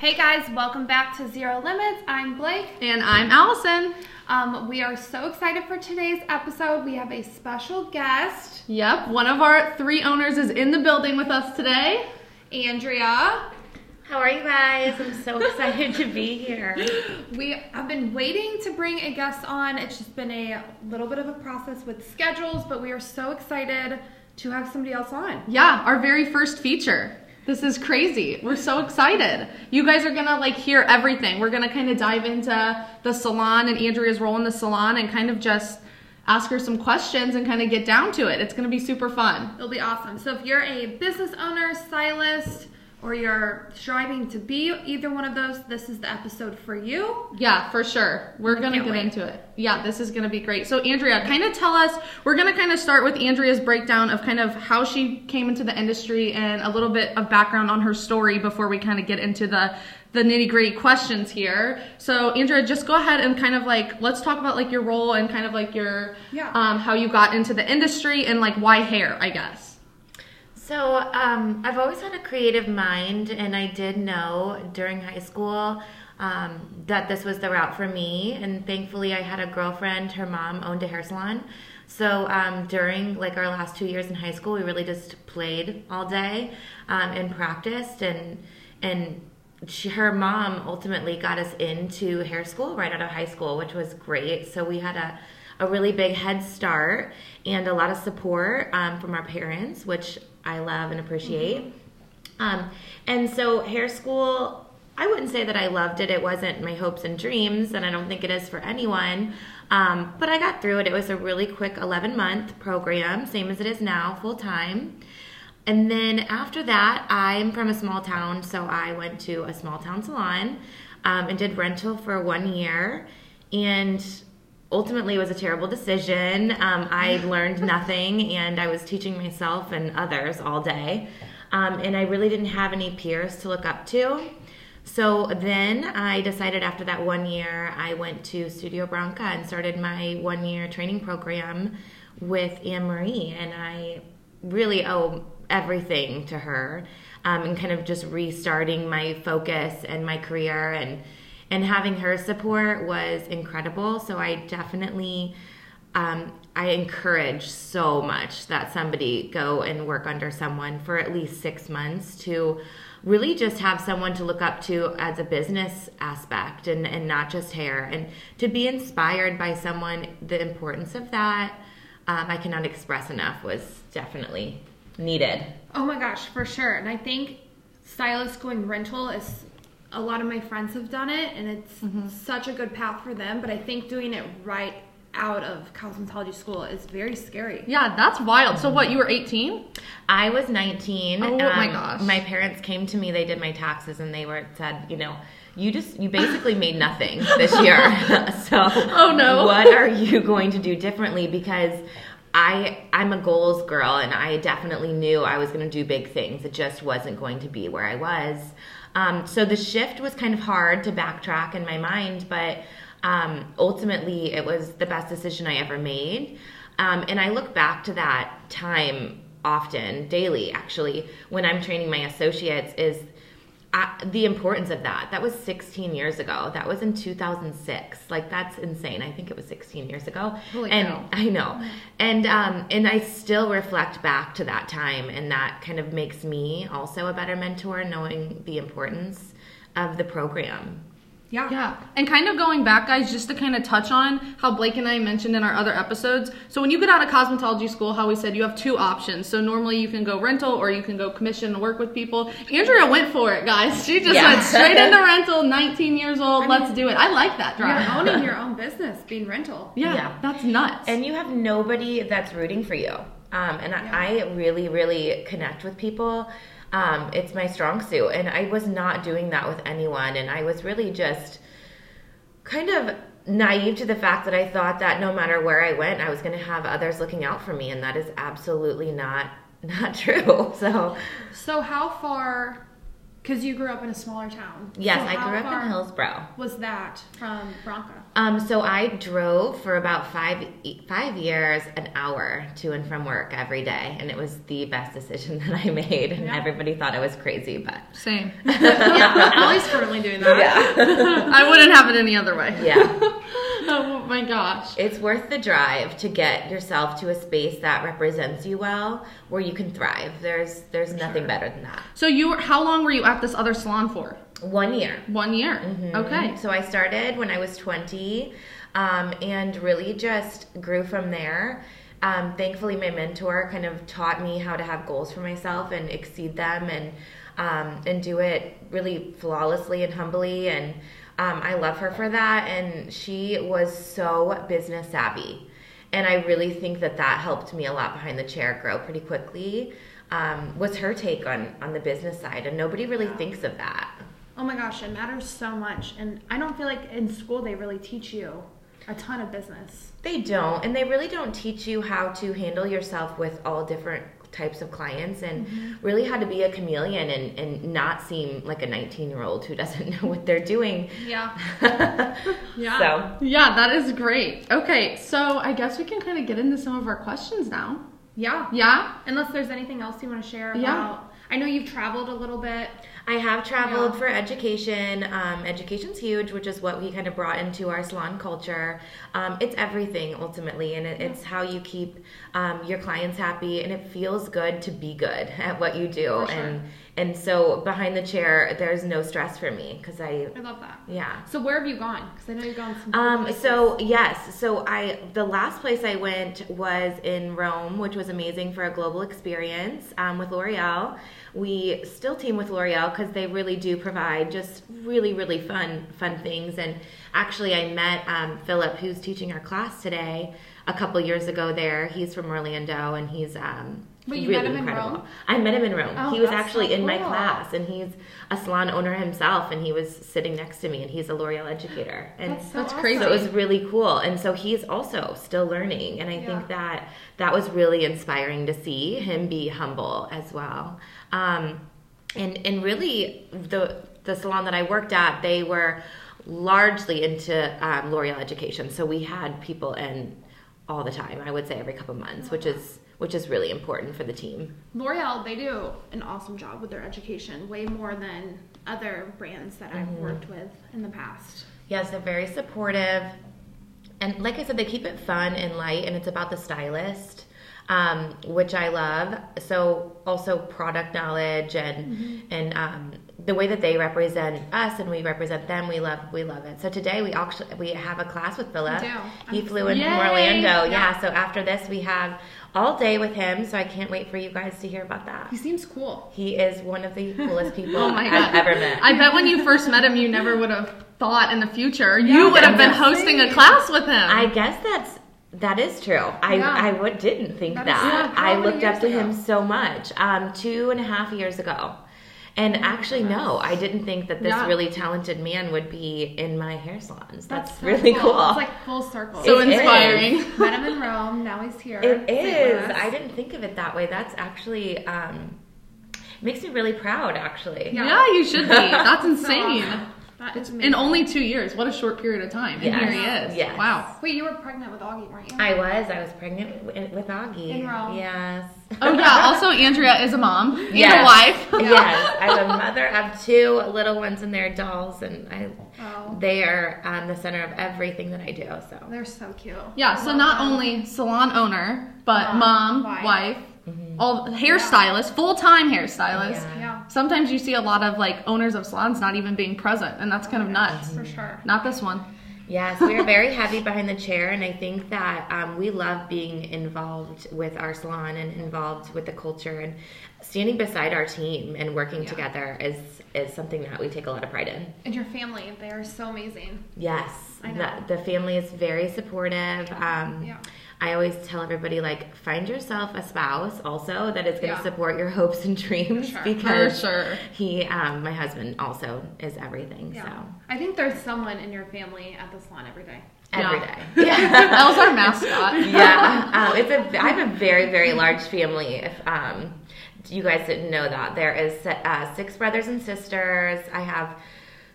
Hey guys, welcome back to Zero Limits. I'm Blake. And I'm Allison. Um, we are so excited for today's episode. We have a special guest, Yep, one of our three owners is in the building with us today. Andrea. How are you guys? I'm so excited to be here. We have been waiting to bring a guest on. It's just been a little bit of a process with schedules, but we are so excited to have somebody else on. Yeah, our very first feature. This is crazy. We're so excited. You guys are gonna like hear everything. We're gonna kind of dive into the salon and Andrea's role in the salon and kind of just ask her some questions and kind of get down to it. It's gonna be super fun. It'll be awesome. So if you're a business owner, stylist, or you're striving to be either one of those, this is the episode for you. Yeah, for sure. We're gonna get wait. into it. Yeah, this is gonna be great. So, Andrea, kind of tell us. We're gonna kind of start with Andrea's breakdown of kind of how she came into the industry and a little bit of background on her story before we kind of get into the the nitty gritty questions here. So, Andrea, just go ahead and kind of like let's talk about like your role and kind of like your Yeah. um, how you got into the industry and like why hair, I guess. So, um, I've always had a creative mind, and I did know during high school um, that this was the route for me. And thankfully, I had a girlfriend, her mom owned a hair salon. So, um, during like our last two years in high school, we really just played all day um, and practiced. And, and she, her mom ultimately got us into hair school right out of high school, which was great. So, we had a a really big head start and a lot of support um, from our parents, which I love and appreciate. Um, and so, hair school, I wouldn't say that I loved it. It wasn't my hopes and dreams, and I don't think it is for anyone. Um, but I got through it. It was a really quick 11 month program, same as it is now, full time. And then after that, I'm from a small town, so I went to a small town salon um, and did rental for one year. And ultimately, it was a terrible decision. Um, I learned nothing, and I was teaching myself and others all day. Um, and I really didn't have any peers to look up to. So then I decided after that one year, I went to Studio Bronca and started my one year training program with Anne Marie. And I really owe everything to her um, and kind of just restarting my focus and my career and and having her support was incredible. So i definitely um, i encourage so much that somebody go and work under someone for at least six months to really just have someone to look up to as a business aspect and, and not just hair. And to be inspired by someone the importance of that um, i cannot express enough was definitely needed. Oh my gosh, for sure. And I think stylist going rental is a lot of my friends have done it and it's mm-hmm. such a good path for them, but I think doing it right out of cosmetology school is very scary. Yeah, that's wild. So, what you were 18? I was 19. Oh my um, gosh. My parents came to me. They did my taxes, and they were said, you know, you just you basically made nothing this year. so, Oh, no. what are you going to do differently? Because I I'm a goals girl, and I definitely knew I was going to do big things. It just wasn't going to be where I was. Um, so the shift was kind of hard to backtrack in my mind, but um, ultimately it was the best decision I ever made. Um, and I look back to that time often, daily actually, when I'm training my associates, is uh, the importance of that. That was 16 years ago. That was in 2006. Like that's insane. I think it was 16 years ago. Holy and cow. I know. And um, and I still reflect back to that time, and that kind of makes me also a better mentor, knowing the importance of the program. Yeah. Yeah. And kind of going back, guys, just to kind of touch on how Blake and I mentioned in our other episodes. So, when you get out of cosmetology school, how we said you have two options. So, normally you can go rental or you can go commission and work with people. Andrea went for it, guys. She just Yeah. went straight into rental, 19 years old. I Let's do it. I like that You're owning your own business, being rental. yeah, Yeah. that's nuts. And you have nobody that's rooting for you. Um, and Yeah. I, I really, really connect with people. Um, it's my strong suit. And I was not doing that with anyone. And I was really just kind of naive to the fact that I thought that no matter where I went, I was going to have others looking out for me. And that is absolutely not not true. So So how far Because you grew up in a smaller town. Yes, So I grew up in Hillsboro. Was that from Bronca? Um, so I drove for about five five years, an hour to and from work every day, and it was the best decision that I made. And Yeah. everybody thought I was crazy, but Same. yeah, Allie's currently doing that. Yeah, I wouldn't have it any other way. yeah. Oh my gosh. It's worth the drive to get yourself to a space that represents you well, where you can thrive. There's there's nothing better than that. So you were, how long were you at this other salon for? One year. One year. Okay. So I started when I was 20 um, and really just grew from there. Um, thankfully, my mentor kind of taught me how to have goals for myself and exceed them and um, and do it really flawlessly and humbly. And um, I love her for that. And she was so business savvy. And I really think that that helped me a lot behind the chair grow pretty quickly. Um, was her take on on the business side, and nobody really thinks of that. Oh my gosh, it matters so much. And I don't feel like in school they really teach you a ton of business. They don't, and they really don't teach you how to handle yourself with all different types of clients and mm-hmm. really how to be a chameleon and, and not seem like a 19 year old who doesn't know what they're doing. Yeah. yeah. So, Yeah, that is great. Okay, so I guess we can kind of get into some of our questions now. Yeah. Yeah? Unless there's anything else you want to share about. Yeah. I know you've traveled a little bit. I have traveled Yeah. for education. Um, education's huge, which is what we kind of brought into our salon culture. Um, it's everything ultimately, and it, it's how you keep um, your clients happy, and it feels good to be good at what you do. Sure. And and so behind the chair, there's no stress for me because I, I love that. yeah. So where have you gone? Because I know you've gone some. Um, places. so yes, so I the last place I went was in Rome, which was amazing for a global experience um, with L'Oreal. We still team with L'Oreal because they really do provide just really really fun fun things. And actually, I met um, Philip, who's teaching our class today, a couple years ago. There, he's from Orlando, and he's um, But you really met him in incredible. Rome? I met him in Rome. Oh, he was actually so in my class, and he's a salon owner himself, and he was sitting next to me, and he's a L'Oreal educator. And That's so That's awesome. crazy. so it was really cool. And so he's also still learning. And I Yeah. think that that was really inspiring to see him be humble as well. Um, and, and really, the, the salon that I worked at, they were largely into um, L'Oreal education. So we had people in all the time, I would say every couple months, which is which is really important for the team. L'Oreal, they do an awesome job with their education, way more than other brands that I've Mm-hmm. worked with in the past. Yes, they're very supportive. And like I said, they keep it fun and light, and it's about the stylist, um, which I love. So also product knowledge and and um, the way that they represent us and we represent them, we love we love it. So today we actually we have a class with Philip. He flew in from Orlando. Yeah. Yeah. So after this, we have all day with him. So I can't wait for you guys to hear about that. He seems cool. He is one of the coolest people Oh my I've ever met. I bet when you first met him, you never would have thought in the future Yeah, you would have been hosting a class with him. I guess that's that is true. I Yeah. I would didn't think That that. I looked up to him so much. Um, two and a half years ago. And actually, no, I didn't think that this Yeah. really talented man would be in my hair salons. That's, so really cool. It's like full circle. so It is. inspiring. Met him in Rome. Now he's here. it St. is. Louis. I didn't think of it that way. That's actually um, makes me really proud. Actually, Yeah. Yeah, you should be. That's So insane. Awesome. That is In only two years. What a short period of time. And Yes. here he is. Yes. Wow. Wait, you were pregnant with Augie, weren't you? I was. I was pregnant wi- with Augie. In Rome. Yes. Oh yeah. Also, Andrea is a mom and a wife. yes, I'm a mother of two little ones and they're dolls, and I Oh. they are um, the center of everything that I do. So They're so cute. Yeah. So not them. only salon owner, but Mom, mom, wife. wife, all hairstylist, full time hairstylist. Yeah. Yeah, Sometimes you see a lot of like owners of salons not even being present, and that's kind of nuts. for sure. Not this one. yes, we are very heavy behind the chair, and I think that um, we love being involved with our salon and involved with the culture and standing beside our team and working Yeah. together is is something that we take a lot of pride in. And your family, they are so amazing. Yes, I know. The, the family is very supportive. Um, Yeah. I always tell everybody like find yourself a spouse also that is going to Yeah. support your hopes and dreams sure. because For sure. he, um, my husband, also is everything. Yeah. So I think there's someone in your family at the salon every day. every Yeah. day. That was our mascot. yeah, um, it's a. I have a very very large family. If um, you guys didn't know that there is uh, six brothers and sisters. I have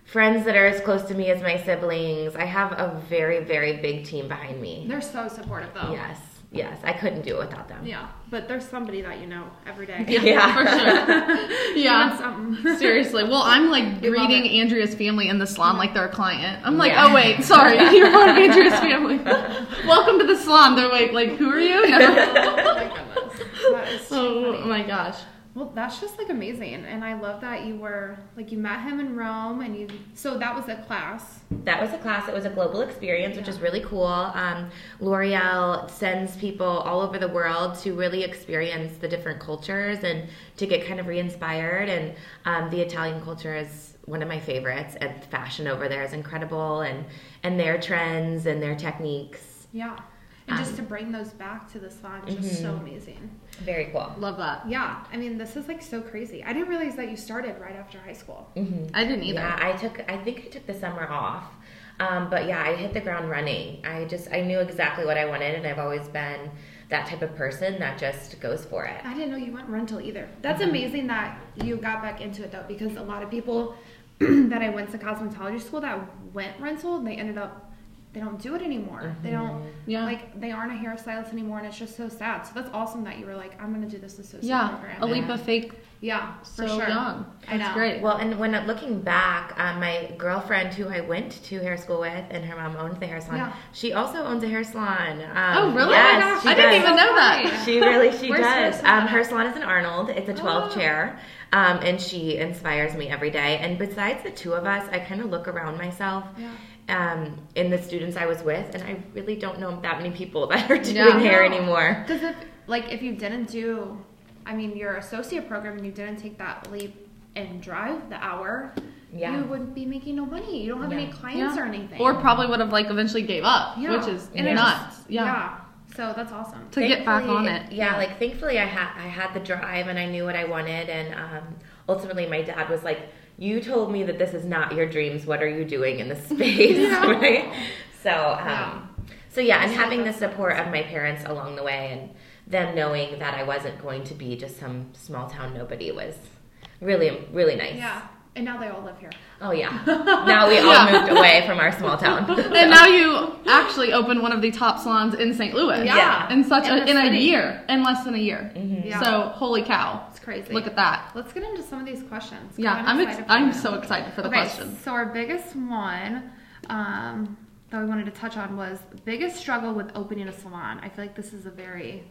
friends that are as close to me as my siblings. I have a very, very big team behind me. They're so supportive though. Yes, yes, I couldn't do it without them. Yeah, but there's somebody that you know every day. Yeah. For sure. Yeah. something. Seriously. Well, I'm like You greeting. Andrea's family in the salon like they're a client. I'm like, Yeah. oh wait, sorry, you're part of Andrea's family. Welcome to the salon. They're like, like, who are you? No. oh my goodness. That is so oh funny. my gosh. Well, that's just like amazing, and I love that you were like you met him in Rome, and you. So that was a class. That was a class. It was a global experience, which is really cool. Um, L'Oreal sends people all over the world to really experience the different cultures and to get kind of re-inspired. And um, the Italian culture is one of my favorites, and fashion over there is incredible, and and their trends and their techniques. Yeah, and just Um, to bring those back to the salon is just so mhm. amazing. Very cool. Love that. Yeah, I mean this is like so crazy. I didn't realize that you started right after high school. hmm I didn't either. Yeah, I took. I think I took the summer off. Um, but yeah, I hit the ground running. I just I knew exactly what I wanted, and I've always been that type of person that just goes for it. I didn't know you went rental either. That's Mm-hmm. amazing that you got back into it though, because a lot of people that I went to cosmetology school that went rental, they ended up they don't do it anymore. They don't Yeah. like they aren't a hairstylist anymore, and it's just so sad. So that's awesome that you were like, I'm gonna do this associate Yeah. program. A leap of faith yeah, for so sure. young. I That's know. great. Well, and when looking back, um, my girlfriend who I went to hair school with, and her mom owns the hair salon. Yeah. She also owns a hair salon. Um, oh, really? Yes, oh she I didn't even know that. She really, she does. Um, her salon is in Arnold. It's a 12 Oh. chair. Um, and she inspires me every day. And besides the two of us, I kind of look around myself Yeah. Um, in the students I was with, and I really don't know that many people that are doing Yeah. hair No. anymore. Because if like if you didn't do, I mean, your associate program and you didn't take that leap and drive the hour, Yeah. you wouldn't be making no money. You don't have any clients Yeah. or anything. Or probably would have like eventually gave up, Yeah. which is And nuts. just- yeah. So that's awesome. To get back on Thankfully- it. Yeah, like thankfully I had I had the drive and I knew what I wanted and um, ultimately my dad was like, "You told me that this is not your dreams. What are you doing in this space?" Yeah. right? So um, Yeah. so yeah, and having the support of my parents along the way and them knowing that I wasn't going to be just some small town nobody was really really nice. Yeah. And now they all live here. Oh yeah. Now we all Yeah. moved away from our small town. And now you actually opened one of the top salons in St. Louis. Yeah. In such In a in a year, in less than a year. Yeah. So holy cow! It's crazy. Look at that. Let's get into some of these questions. Yeah, I'm I'm ex- I'm them. so excited for the okay, questions. So our biggest one um, that we wanted to touch on was biggest struggle with opening a salon. I feel like this is a very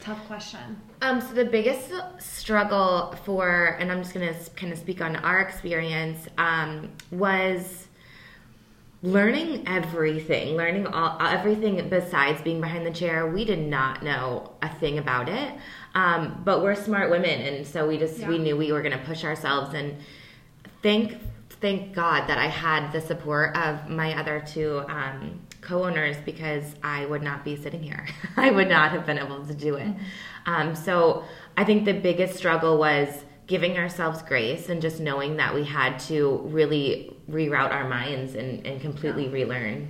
tough question. Um, so the biggest struggle for, and I'm just gonna kind of speak on our experience, um, was learning everything, learning all everything besides being behind the chair. We did not know a thing about it, um, but we're smart women, and so we just we knew we were gonna push ourselves. And thank thank God that I had the support of my other two um, co-owners because I would not be sitting here. I would not have been able to do it. Um, so I think the biggest struggle was giving ourselves grace and just knowing that we had to really reroute our minds and, and completely relearn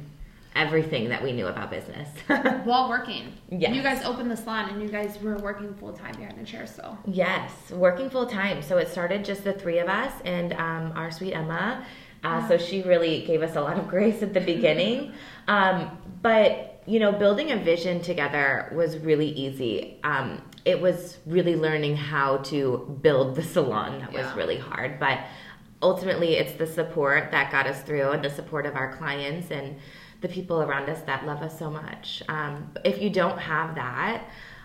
everything that we knew about business. While working. Yes. You guys opened the salon and you guys were working full time behind the chair still. Yes, working full time. So it started just the three of us and um, our sweet Emma. Uh, so she really gave us a lot of grace at the beginning. Um, but, you know, building a vision together was really easy. Um, it was really learning how to build the salon that was Yeah. really hard. But ultimately, it's the support that got us through and the support of our clients and the people around us that love us so much. Um, if you don't have that,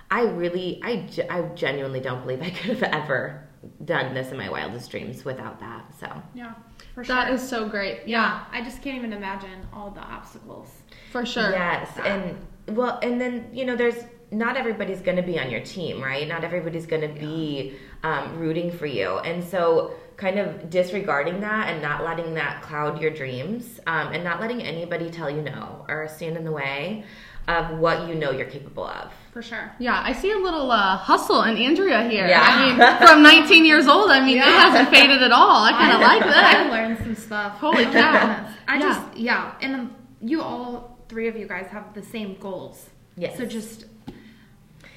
I really, I, I genuinely don't believe I could have ever done this in my wildest dreams without that. So, Yeah. For sure. That is so great. Yeah, I just can't even imagine all the obstacles. for sure. yes. That. And, well, and then, you know, there's not everybody's going to be on your team, right? Not everybody's going to be um, rooting for you. And so, kind of disregarding that and not letting that cloud your dreams um, and not letting anybody tell you no or stand in the way of what you know you're capable of. For sure. Yeah, I see a little uh, hustle in Andrea here. Yeah. I mean, from 19 years old, I mean, it hasn't faded at all. I kind of like that. I learned some stuff. Holy cow. goodness. I Yeah. just yeah, and um, you all three of you guys have the same goals. Yes. So just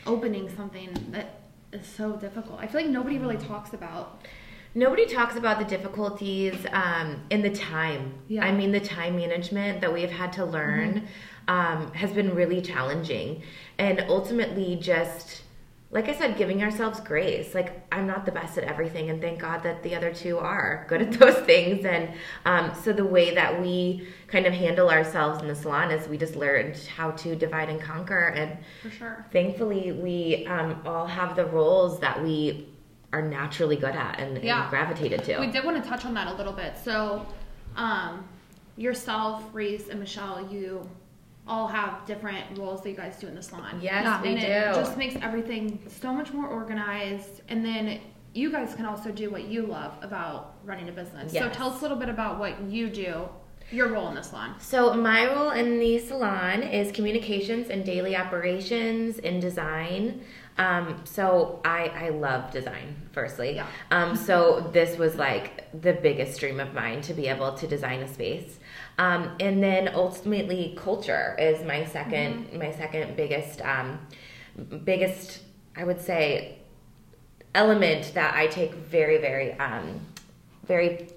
opening something that is so difficult. I feel like nobody really talks about. Nobody talks about the difficulties um, in the time. Yeah. I mean, the time management that we've had to learn um, has been really challenging. And ultimately, just like I said, giving ourselves grace. Like, I'm not the best at everything, and thank God that the other two are good at those things. And um, so, the way that we kind of handle ourselves in the salon is we just learned how to divide and conquer. And For sure. thankfully, we um, all have the roles that we are naturally good at and, Yeah. and gravitated to. We did want to touch on that a little bit. So, um, yourself, Reese, and Michelle, you all have different roles that you guys do in the salon. Yes, Yeah. we and do. it just makes everything so much more organized. And then you guys can also do what you love about running a business. So tell us a little bit about what you do, your role in the salon. So my role in the salon is communications and daily operations in design. Um, so I, I love design, firstly. Yeah. Um, so this was like the biggest dream of mine to be able to design a space. Um, and then ultimately culture is my 2nd my second biggest um, biggest I would say element that I take very very um, very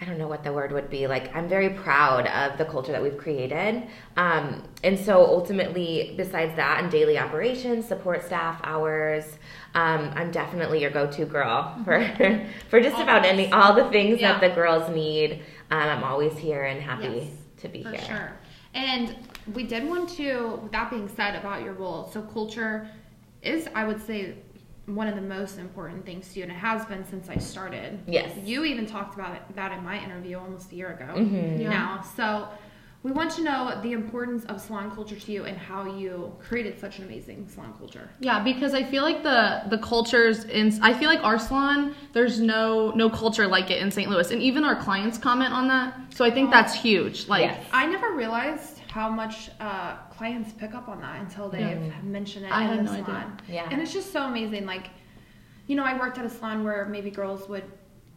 I don't know what the word would be. Like, I'm very proud of the culture that we've created. Um, and so ultimately, besides that, and daily operations, support staff hours, um, I'm definitely your go-to girl for for just about any all the things Yeah. that the girls need. Um, I'm always here and happy Yes, to be For here. sure. And we did want to, with that being said about your role, so culture is, I would say, one of the most important things to you, and it has been since I started. Yes. You even talked about it, that in my interview almost a year ago Mhm. Yeah. now. So we want to know the importance of salon culture to you and how you created such an amazing salon culture. Yeah, because I feel like the the cultures in I feel like our salon there's no no culture like it in St. Louis, and even our clients comment on that. So I think that's huge. Like, Yes. I never realized how much uh, clients pick up on that until they've mentioned it I in had the no idea. salon. Yeah. And it's just so amazing. Like, you know, I worked at a salon where maybe girls would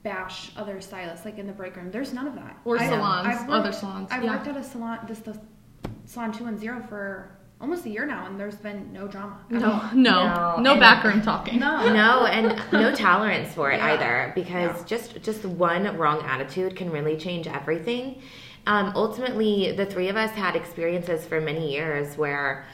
bash other stylists, like in the break room. There's none of that. Or I- salons, I've other worked- salons, I've yeah. worked at a salon, this the salon two one zero for almost a year now, and there's been no drama. no, no, No, no and- backroom talking. no, no and no tolerance for it Yeah. either because Yeah. just just one wrong attitude can really change everything um, ultimately the three of us had experiences for many years where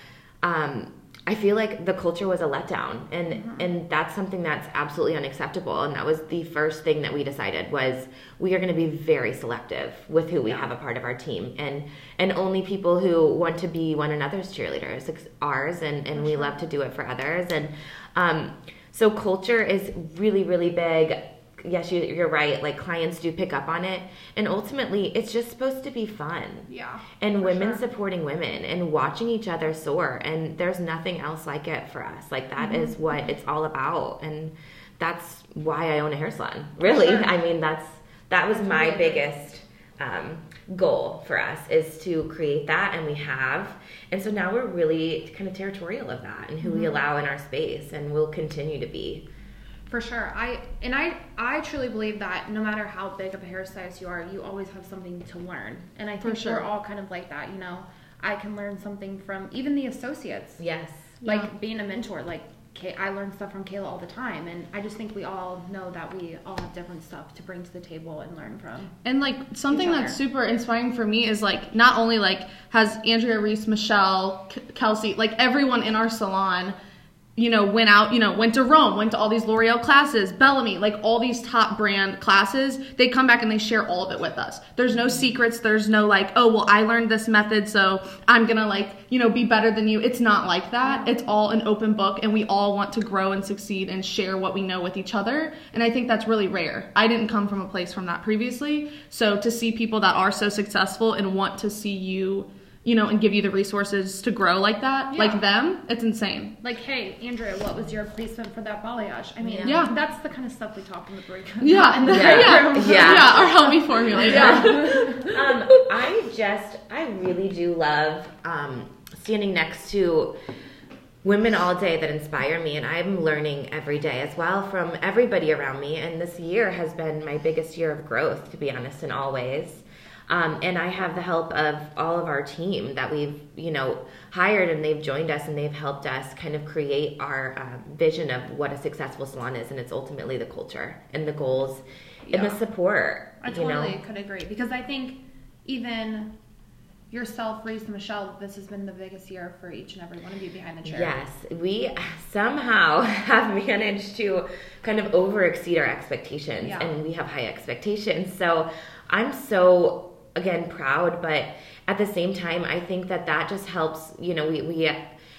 um, i feel like the culture was a letdown and and that's something that's absolutely unacceptable and that was the first thing that we decided was we are going to be very selective with who we have a part of our team and and only people who want to be one another's cheerleaders ours and and we love to do it for others and um, so culture is really really big yes you, you're right. Like clients do pick up on it. And ultimately it's just supposed to be fun. Yeah. and women sure. supporting women and watching each other soar. And there's nothing else like it for us. Like that is Mm-hmm. what it's all about. And that's why i own a hair salon. Really. sure. i mean that's that was That's my biggest um, goal for us is to create that. And we have. And so now we're really kind of territorial of that and who Mm-hmm. we allow in our space and we'll continue to be For sure. I and I I truly believe that no matter how big of a hairstylist you are, you always have something to learn. And I think sure. we're all kind of like that, you know. I can learn something from even the associates. yes Like Yeah. being a mentor, like I learn stuff from Kayla all the time, and I just think we all know that we all have different stuff to bring to the table and learn from. And like something that's super inspiring for me is like not only like has Andrea Reese, Michelle, K- Kelsey, like everyone in our salon, you know, went out, you know, went to Rome, went to all these L'Oreal classes, Bellami, like all these top brand classes. They come back and they share all of it with us. There's no secrets. There's no like, oh well, I learned this method, so I'm gonna like, you know, be better than you. It's not like that. It's all an open book, and we all want to grow and succeed and share what we know with each other. And I think that's really rare. I didn't come from a place from that previously, so to see people that are so successful and want to see you, you know, and give you the resources to grow like that, Yeah. like them, it's insane. Like, hey, Andrea, what was your placement for that balayage? I mean, Yeah. that's the kind of stuff we talk in the break. Yeah, in the Yeah. break room. Yeah. yeah, or help me formulate. Yeah. um, I just, I really do love um, standing next to women all day that inspire me, and I'm learning every day as well from everybody around me. And this year has been my biggest year of growth, to be honest, in all ways. Um, and I have the help of all of our team that we've, you know, hired and they've joined us and they've helped us kind of create our um, vision of what a successful salon is. And it's ultimately the culture and the goals and the support. I totally know? could agree because I think even yourself, Reese and Michelle, this has been the biggest year for each and every one of you behind the chair. Yes, we somehow have managed to kind of over exceed our expectations, Yeah. and we have high expectations. So I'm so again proud, but at the same time, I think that that just helps. You know, we we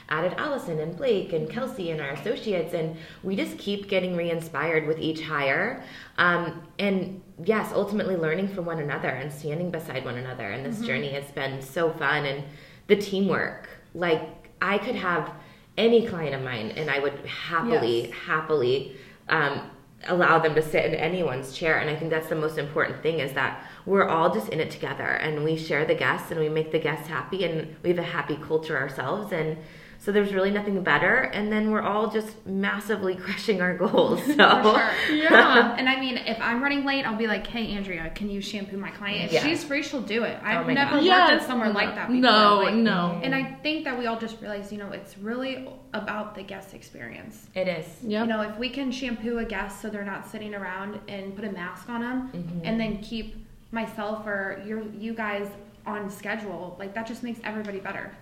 added Allison and Blake and Kelsey and our associates, and we just keep getting re-inspired with each hire. Um, and yes, ultimately learning from one another and standing beside one another. And this journey has been so fun, and the teamwork. Like I could have any client of mine, and I would happily, Yes. happily um, allow them to sit in anyone's chair. And I think that's the most important thing is that we're all just in it together, and we share the guests, and we make the guests happy, and we have a happy culture ourselves, and. So there's really nothing better, and then we're all just massively crushing our goals. So For sure. Yeah. And I mean, if I'm running late, I'll be like, "Hey, Andrea, can you shampoo my client?" If Yeah. she's free, she'll do it. I've Oh never gosh. worked Yes. at somewhere like that before. No, like- no. And I think that we all just realize you know, it's really about the guest experience. it is. Yep. You know, if we can shampoo a guest so they're not sitting around and put a mask on them, Mm-hmm. and then keep myself or your you guys on schedule, like that just makes everybody better.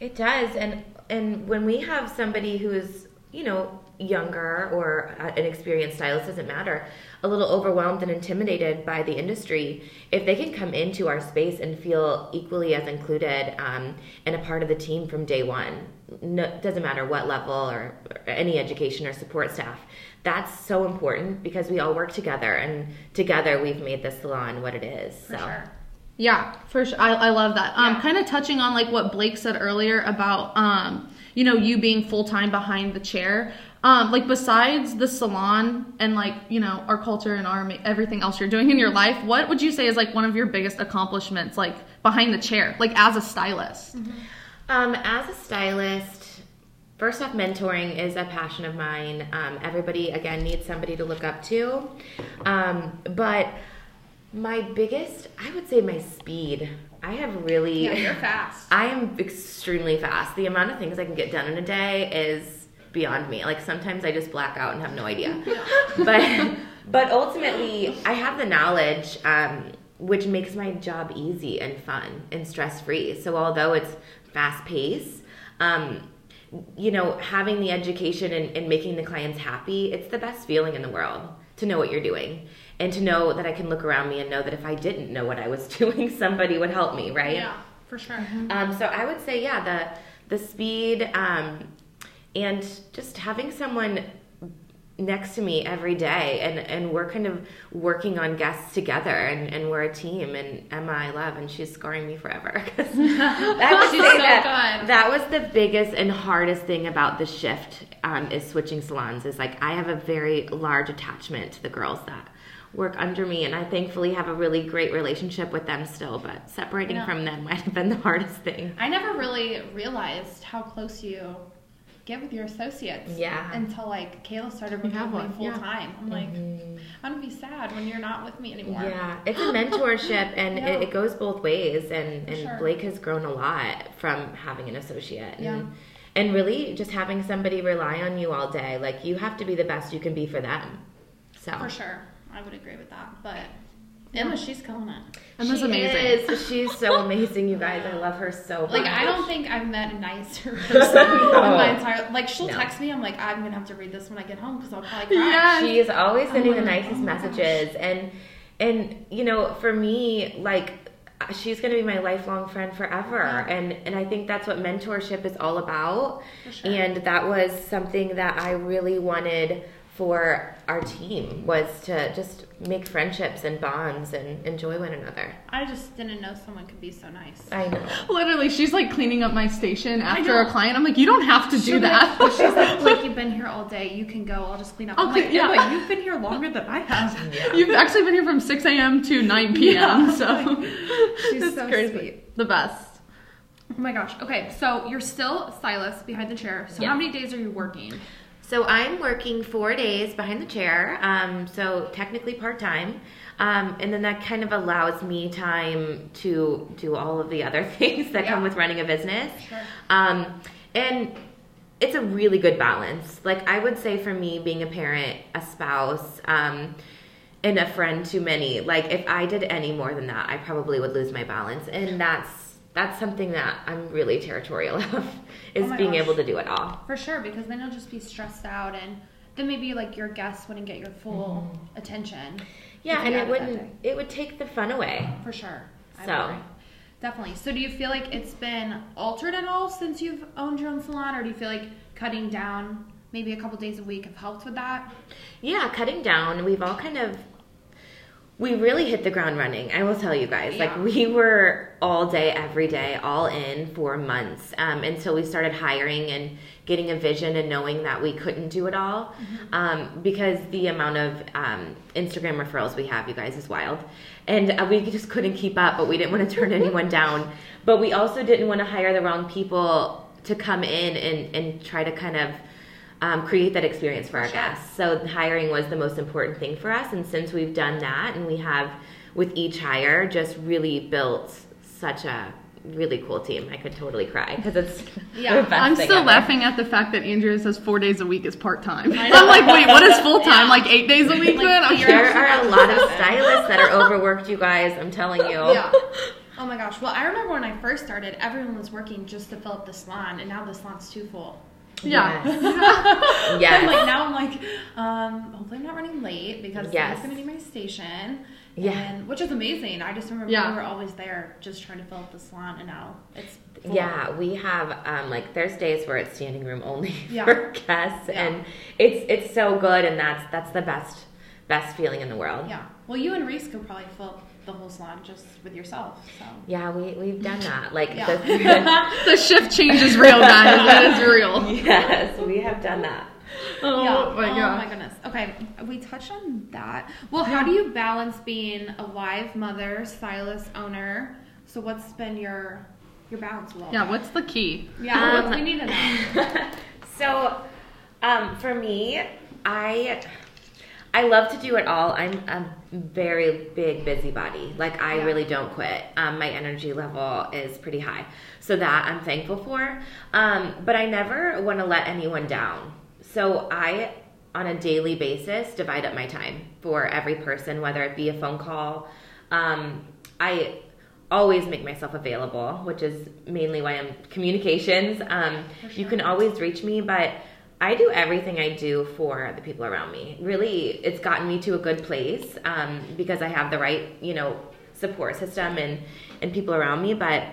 It does, and and when we have somebody who's you know younger or an experienced stylist doesn't matter, a little overwhelmed and intimidated by the industry, if they can come into our space and feel equally as included um, and a part of the team from day one, no, doesn't matter what level or, or any education or support staff. That's so important because we all work together, and together we've made this salon what it is. For so. sure. Yeah, for sure. I, I love that. Um, Yeah. kind of touching on like what Blake said earlier about, um, you know, you being full time behind the chair. Um, like besides the salon and like you know our culture and our everything else you're doing in your life, what would you say is like one of your biggest accomplishments, like behind the chair, like as a stylist? Um, as a stylist, first off, mentoring is a passion of mine. Um, everybody, again, needs somebody to look up to. Um, but my biggest, I would say, my speed. I have really. Yeah, you're fast. I am extremely fast. The amount of things I can get done in a day is beyond me. Like sometimes I just black out and have no idea. but but ultimately, I have the knowledge, um, which makes my job easy and fun and stress free. So although it's fast paced, um, you know, having the education and, and making the clients happy, it's the best feeling in the world to know what you're doing and to know that I can look around me and know that if I didn't know what I was doing, somebody would help me, right? Yeah, for sure. Um, so I would say, yeah, the the speed um, and just having someone next to me every day, and and we're kind of working on guests together, and, and we're a team. And Emma, I love, and she's scoring me forever. I would so that, that was the biggest and hardest thing about the shift um, is switching salons. Is like I have a very large attachment to the girls that work under me and I thankfully have a really great relationship with them still but separating Yeah. from them might have been the hardest thing I never really realized how close you get with your associates. Yeah. Until like Kayla started You working with me full yeah. time. I'm like, mm-hmm. I'm gonna be sad when you're not with me anymore. Yeah, it's a mentorship, and Yeah. it, it goes both ways. And, and sure. Blake has grown a lot from having an associate. And, Yeah. and really just having somebody rely on you all day. Like, you have to be the best you can be for them. So. For sure. I would agree with that. But Emma, she's killing it. Emma's she amazing. Is. She's so amazing, you guys. I love her so much. Like I don't think I've met a nicer person in my entire. Like she'll No. text me, I'm like, I'm gonna have to read this when I get home because I'll probably cry. Yeah. she is always sending the Oh my- nicest oh messages and and you know for me like she's going to be my lifelong friend forever Yeah. and and i think that's what mentorship is all about For sure. and that was something that i really wanted for our team was to just make friendships and bonds and enjoy one another I just didn't know someone could be so nice. i know Literally, she's like cleaning up my station after a client. I'm like, you don't have to do She'll be that. like- She's like, like, you've been here all day. You can go. I'll just clean up. I'll I'm like, clean- yeah, yeah. but you've been here longer than I have. Yeah. You've actually been here from 6 a.m. to 9 p.m. Yeah. So She's so crazy. sweet. The best. Oh my gosh. Okay, so you're still a stylist behind the chair. So Yeah. how many days are you working? So I'm working four days behind the chair, um, so technically part time. Um, and then that kind of allows me time to do all of the other things that come with running a business. Sure. Um, and it's a really good balance. Like I would say for me, being a parent, a spouse, um, and a friend to many, like if I did any more than that, I probably would lose my balance. And that's that's something that I'm really territorial of is Oh being gosh. able to do it all. For sure, because then you'll just be stressed out, and then maybe like your guests wouldn't get your full mm-hmm. attention. Yeah, and it wouldn't it would take the fun away. For sure. I So. agree. Definitely. So, do you feel like it's been altered at all since you've owned your own salon, or do you feel like cutting down maybe a couple days a week have helped with that? Yeah, cutting down, we've all kind of we really hit the ground running. I will tell you guys. Yeah. Like we were all day, every day, all in for months um, until we started hiring and getting a vision and knowing that we couldn't do it all um, because the amount of um, Instagram referrals we have, you guys, is wild, and uh, we just couldn't keep up. But we didn't want to turn anyone down. But we also didn't want to hire the wrong people to come in and and try to kind of um, create that experience for our guests. So hiring was the most important thing for us, and since we've done that, and we have with each hire just really built such a really cool team. I could totally cry because it's Yeah. the best I'm thing still ever. laughing at the fact that Andrea says four days a week is part time. I'm like, wait, what is full time? Yeah. Like eight days a week? Like, then? I'm you're There are a lot of stylists that are overworked, you guys. I'm telling you. Yeah. Oh my gosh. Well, I remember when I first started, everyone was working just to fill up the salon, and now the salon's too full. Yeah. Yes. Yes. I'm like now I'm like, um, hopefully I'm not running late because Yes. that's gonna be my station. Yeah. And, which is amazing. I just remember Yeah. we were always there just trying to fill up the salon, and now it's full. Yeah, we have um, like there's days where it's standing room only Yeah. for guests, Yeah. and it's it's so good, and that's that's the best best feeling in the world. Yeah. Well, you and Reese could probably fill up the whole salon just with yourself. So. Yeah, we we've done that. Like Yeah. the, The shift change is real, guys. It is real. yes, we have done that. Oh yeah. my oh my goodness. Okay, we touched on that. Well, how do you balance being a wife, mother, stylist, owner? So, what's been your your balance? Will? Yeah, what's the key? Yeah. Um, what we need to know. so, um, for me, I I love to do it all. I'm a very big busybody. Like I Yeah. really don't quit. Um, my energy level is pretty high, so that I'm thankful for. Um, but I never want to let anyone down. So I, on a daily basis, divide up my time for every person, whether it be a phone call. Um, I always make myself available, which is mainly why I'm communications. Um, You can always reach me, but I do everything I do for the people around me. Really, it's gotten me to a good place um, because I have the right, you know, support system and and people around me. But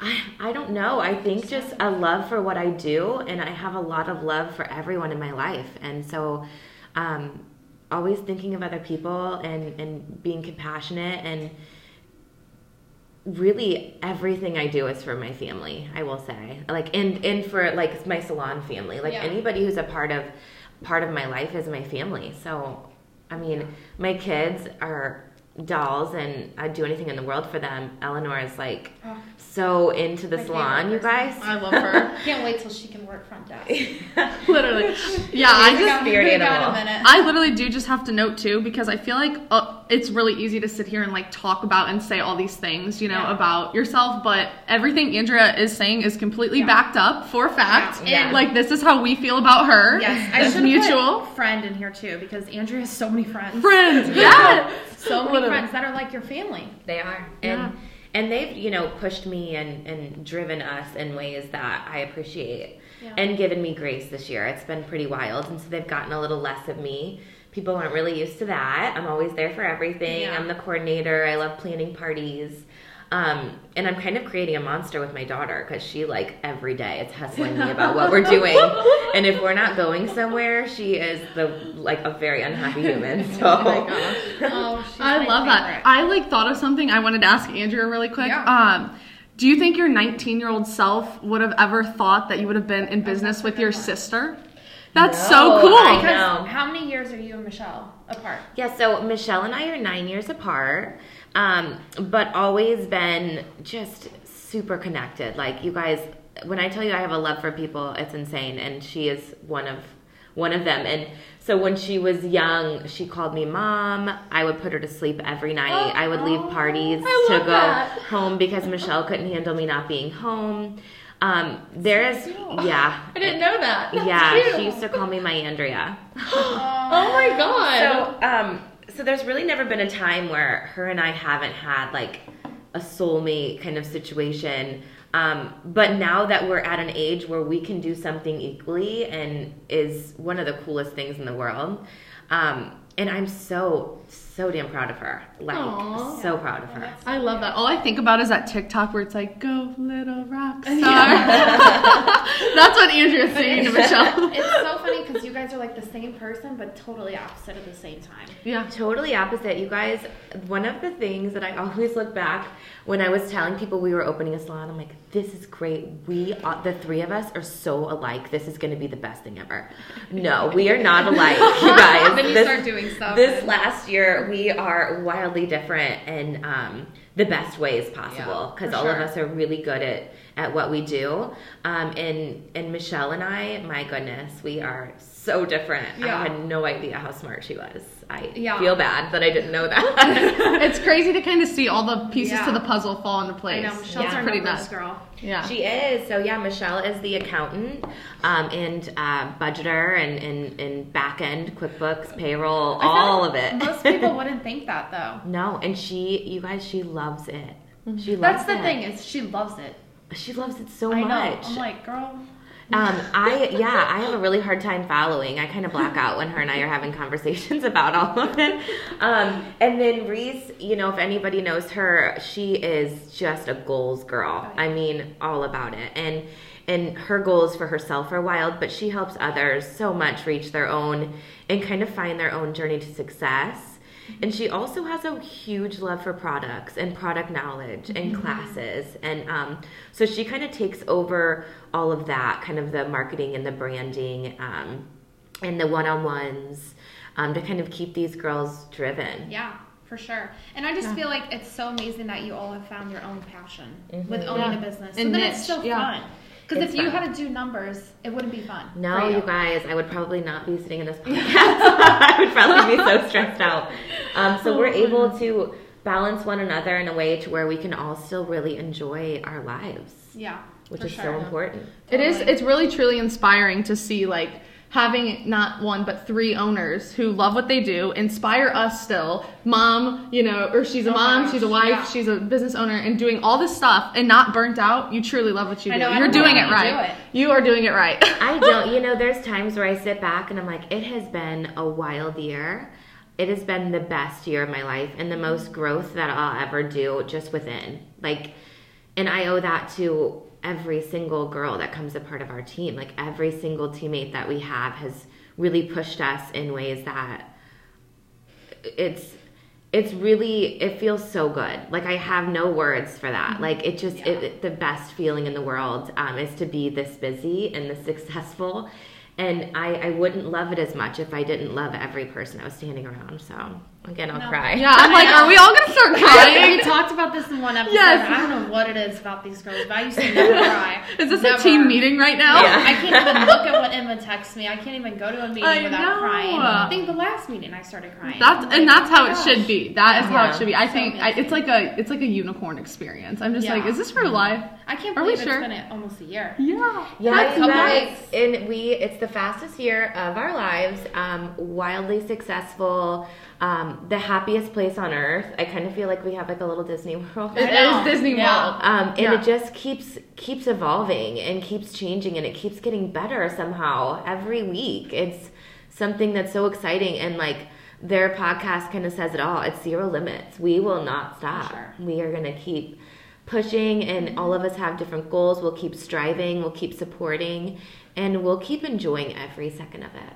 I I don't know. I think just a love for what I do, and I have a lot of love for everyone in my life, and so. Um, always thinking of other people and and being compassionate and really everything I do is for my family, I will say. Like and and for like my salon family. Like Yeah. anybody who's a part of part of my life is my family. So I mean, my kids are dolls and I'd do anything in the world for them. Eleanor is like Oh. so into the My salon, you guys. I love her. Can't wait till she can work front desk. literally. Yeah, I just spirit Bring it down animal. a minute. I literally do just have to note too because I feel like uh, it's really easy to sit here and like talk about and say all these things, you know, Yeah. about yourself, but everything Andrea is saying is completely Yeah. backed up for fact. Yeah. And like this is how we feel about her. Yes, I it's should mutual. put friend in here too because Andrea has so many friends. Friends, yeah. So many Literally. friends that are like your family. They are. Yeah. And and they've, you know, pushed me and, and driven us in ways that I appreciate Yeah. and given me grace this year. It's been pretty wild. And so they've gotten a little less of me. People aren't really used to that. I'm always there for everything. Yeah. I'm the coordinator. I love planning parties. Um, and I'm kind of creating a monster with my daughter because she like every day it's hustling me about what we're doing. And if we're not going somewhere, she is the like a very unhappy human. So Oh my gosh. Oh, she's I my love that. I like thought of something I wanted to ask Andrea really quick. Yeah. Um, do you think your 19 year old self would have ever thought that you would have been in business with your sister? That's so cool. I know. Because how many years are you and Michelle apart? Yeah, so Michelle and I are nine years apart, um, but always been just super connected. Like you guys, when I tell you I have a love for people, it's insane, and she is one of one of them. And so when she was young, she called me mom. I would put her to sleep every night. I would leave parties to go that. home because Michelle couldn't handle me not being home. Um, there is, yeah, I didn't know that. That's yeah. cute. She used to call me my Andrea. Oh my god. So, um, so there's really never been a time where her and I haven't had like a soulmate kind of situation. Um, but now that we're at an age where we can do something equally and is one of the coolest things in the world. Um, and I'm so, so damn proud of her. Like, Aw. so proud of her. I love that. All I think about is that TikTok where it's like, "Go little rock star." That's what Andrea's saying to Michelle. It's so funny because you guys are like the same person, but totally opposite at the same time. Yeah. Totally opposite. You guys, one of the things that I always look back when I was telling people we were opening a salon, I'm like, this is great. We, uh, the three of us, are so alike. This is going to be the best thing ever. No, we are not alike, you guys. Then you This- start doing stuff. This last year, we are wildly different in um, the best ways possible because for all of us are really good at, at what we do. Um, and and Michelle and I, my goodness, we are so different. Yeah. I had no idea how smart she was. I Yeah. feel bad that I didn't know that. It's crazy to kind of see all the pieces Yeah. to the puzzle fall into place. I know Michelle's Yeah. our pretty nuts. girl. Yeah. she is. So yeah, Michelle is the accountant um, and uh, budgeter and, and, and back end QuickBooks, payroll, all like of it. Most people wouldn't think that though. no, and she, you guys, she loves it. She loves That's the it. thing is she loves it. She loves it so I know. much. I'm like, girl. Um, I yeah, I have a really hard time following. I kind of black out when her and I are having conversations about all of it. Um, and then Reese, you know, if anybody knows her, she is just a goals girl. I mean, all about it. And and her goals for herself are wild, but she helps others so much reach their own and kind of find their own journey to success. And she also has a huge love for products and product knowledge and classes. And um, so she kind of takes over all of that, kind of the marketing and the branding um, and the one on ones um, to kind of keep these girls driven. Yeah, for sure. And I just feel like it's so amazing that you all have found your own passion Mm-hmm. with owning Yeah. a business. So And then niche, it's so yeah. fun. Because It's if you had to do numbers, it wouldn't be fun. No, for you guys, I would probably not be sitting in this podcast. I would probably be so stressed out. Um, so we're able to balance one another in a way to where we can all still really enjoy our lives, Yeah, which is sure. so important. It is. Totally. It's really truly inspiring to see like having not one but three owners who love what they do, inspire us still. Mom, you know, or she's a Oh mom, she's a wife, yeah. she's a business owner, and doing all this stuff and not burnt out. You truly love what you I do. know, You're doing it right. do it. You are doing it right. I don't, you know, there's times where I sit back and I'm like, it has been a wild year. It has been the best year of my life and the most growth that I'll ever do just within. Like, and I owe that to every single girl that comes a part of our team. Like, every single teammate that we have has really pushed us in ways that it's it's really it feels so good. Like i have no words for that. Like it just it, it- the best feeling in the world um, is to be this busy and this successful. And I, I wouldn't love it as much if i didn't love every person i was standing around so again i'll No. cry yeah, I'm like, are we all gonna start crying? we crying? talked about this in one episode. Yes. I don't know what it is about these girls, but I used to never cry. Is this Never. a team meeting right now? Yeah. I can't even look at what Emma texts me. I can't even go to a meeting I without know. crying. I think the last meeting I started crying. That's I'm and that's how it should be. That is how it should be. I So think I, it's like a it's like a unicorn experience. I'm just Yeah. like, is this real life? I can't Are we believe sure? it's been almost a year. Yeah. Yeah, That's you guys, nice. and we it's the fastest year of our lives. Um, wildly successful, um, the happiest place on earth. I kind of feel like we have like a little Disney World. It is Disney Yeah. World. Um, and Yeah. it just keeps keeps evolving and keeps changing and it keeps getting better somehow every week. It's something that's so exciting and like their podcast kind of says it all. It's zero limits. We will not stop. sure. We are gonna keep pushing and all of us have different goals. We'll keep striving, we'll keep supporting, and we'll keep enjoying every second of it.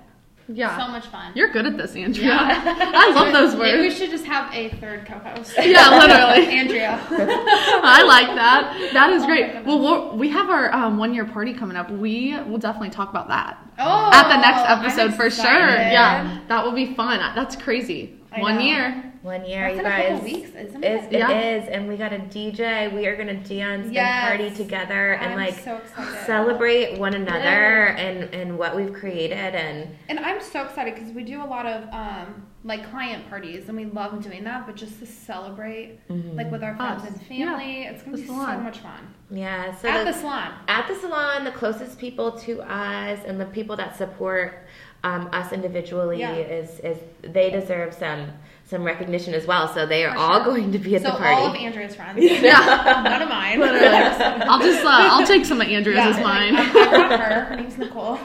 Yeah. So much fun. You're good at this, Andrea. I love those words. Maybe we should just have a third co-host. Yeah, literally. Andrea. I like that. That is Oh great. goodness. Well, we'll have our um, one year party coming up. We will definitely talk about that Oh, at the next episode for sure. Yeah, that will be fun. That's crazy. I one know. year. One year, That's you in a guys. couple weeks, isn't Is, it? Yeah. It is, and we got a DJ. We are gonna dance Yes. and party together and I'm like so celebrate one another and and what we've created and And I'm so excited because we do a lot of um, like client parties, and we love doing that. But just to celebrate, like with our friends Us. and family, it's gonna The be salon. so much fun. yeah. So At the- the salon. at the salon, the closest people to us and the people that support um, us individually Yeah. is is they deserve some some recognition as well. So they are For all going to be at so the party. all of Andrea's friends. yeah. None of mine. I'll just uh, I'll take some of Andrea's Yeah, as like, mine. I, I brought her. Her name's Nicole.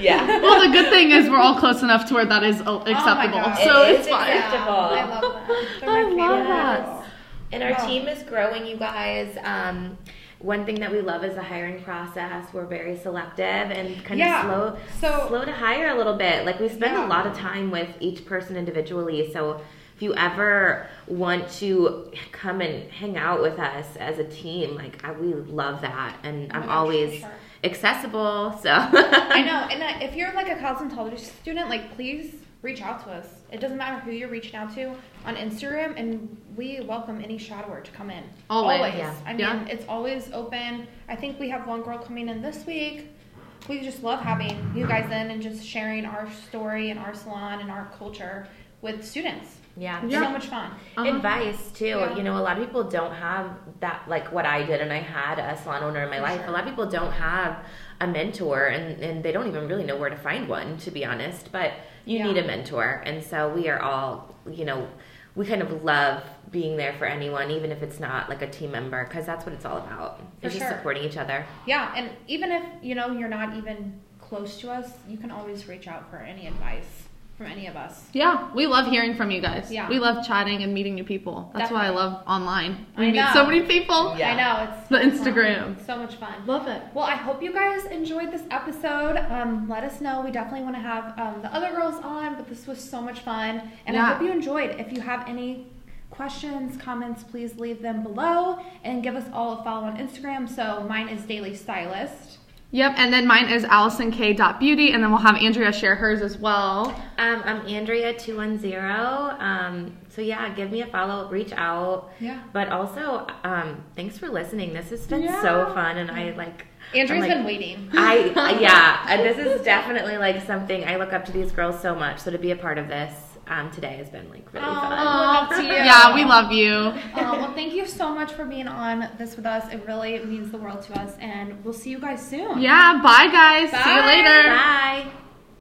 yeah. well, the good thing is we're all close enough to where that is uh, acceptable. God. so It it's fine. acceptable. I love them. They're I love favorites. And our Oh. team is growing, you guys. Um, one thing that we love is the hiring process. We're very selective and kind Yeah. of slow, So- slow to hire a little bit. Like we spend Yeah. a lot of time with each person individually. So if you ever want to come and hang out with us as a team, like I, we love that, and I'm always sure. accessible. So I know, and uh, if you're like a cosmetology student, like please reach out to us. It doesn't matter who you're reaching out to on Instagram, and we welcome any shadower to come in. Always, yeah. I mean, Yeah. it's always open. I think we have one girl coming in this week. We just love having you guys in and just sharing our story and our salon and our culture with students. Yeah, Yeah. so much fun. Uh-huh. advice too. Yeah. You know, a lot of people don't have that like what I did, and I had a salon owner in my For life. sure. A lot of people don't have a mentor, and and they don't even really know where to find one, to be honest. But you Yeah. need a mentor, and so we are all, you know, we kind of love being there for anyone, even if it's not like a team member, because that's what it's all about. For it's just sure. supporting each other. Yeah, and even if you know you're not even close to us, you can always reach out for any advice from any of us. Yeah, we love hearing from you guys. Yeah. We love chatting and meeting new people. That's why I love online. We I meet know. so many people. Yeah. I know it's The so Instagram. fun. so much fun. Love it. Well, I hope you guys enjoyed this episode. Um, let us know. We definitely want to have um, the other girls on, but this was so much fun, and I hope you enjoyed. If you have any questions, comments, please leave them below and give us all a follow on Instagram. So mine is Daily Stylist. Yep, and then mine is AllisonK.beauty, and then we'll have Andrea share hers as well. Um, I'm Andrea two one zero. Um, so yeah, give me a follow, reach out. Yeah. But also, um, thanks for listening. This has been Yeah. so fun, and I like. Andrew's I'm like- been waiting. I yeah, this is definitely like something I look up to these girls so much. So to be a part of this um, today has been like really Aw. fun. Look up to you. Yeah, we love you. Uh, well, thank you so much for being on this with us. It really means the world to us, and we'll see you guys soon. Yeah, bye guys. See you later. Bye.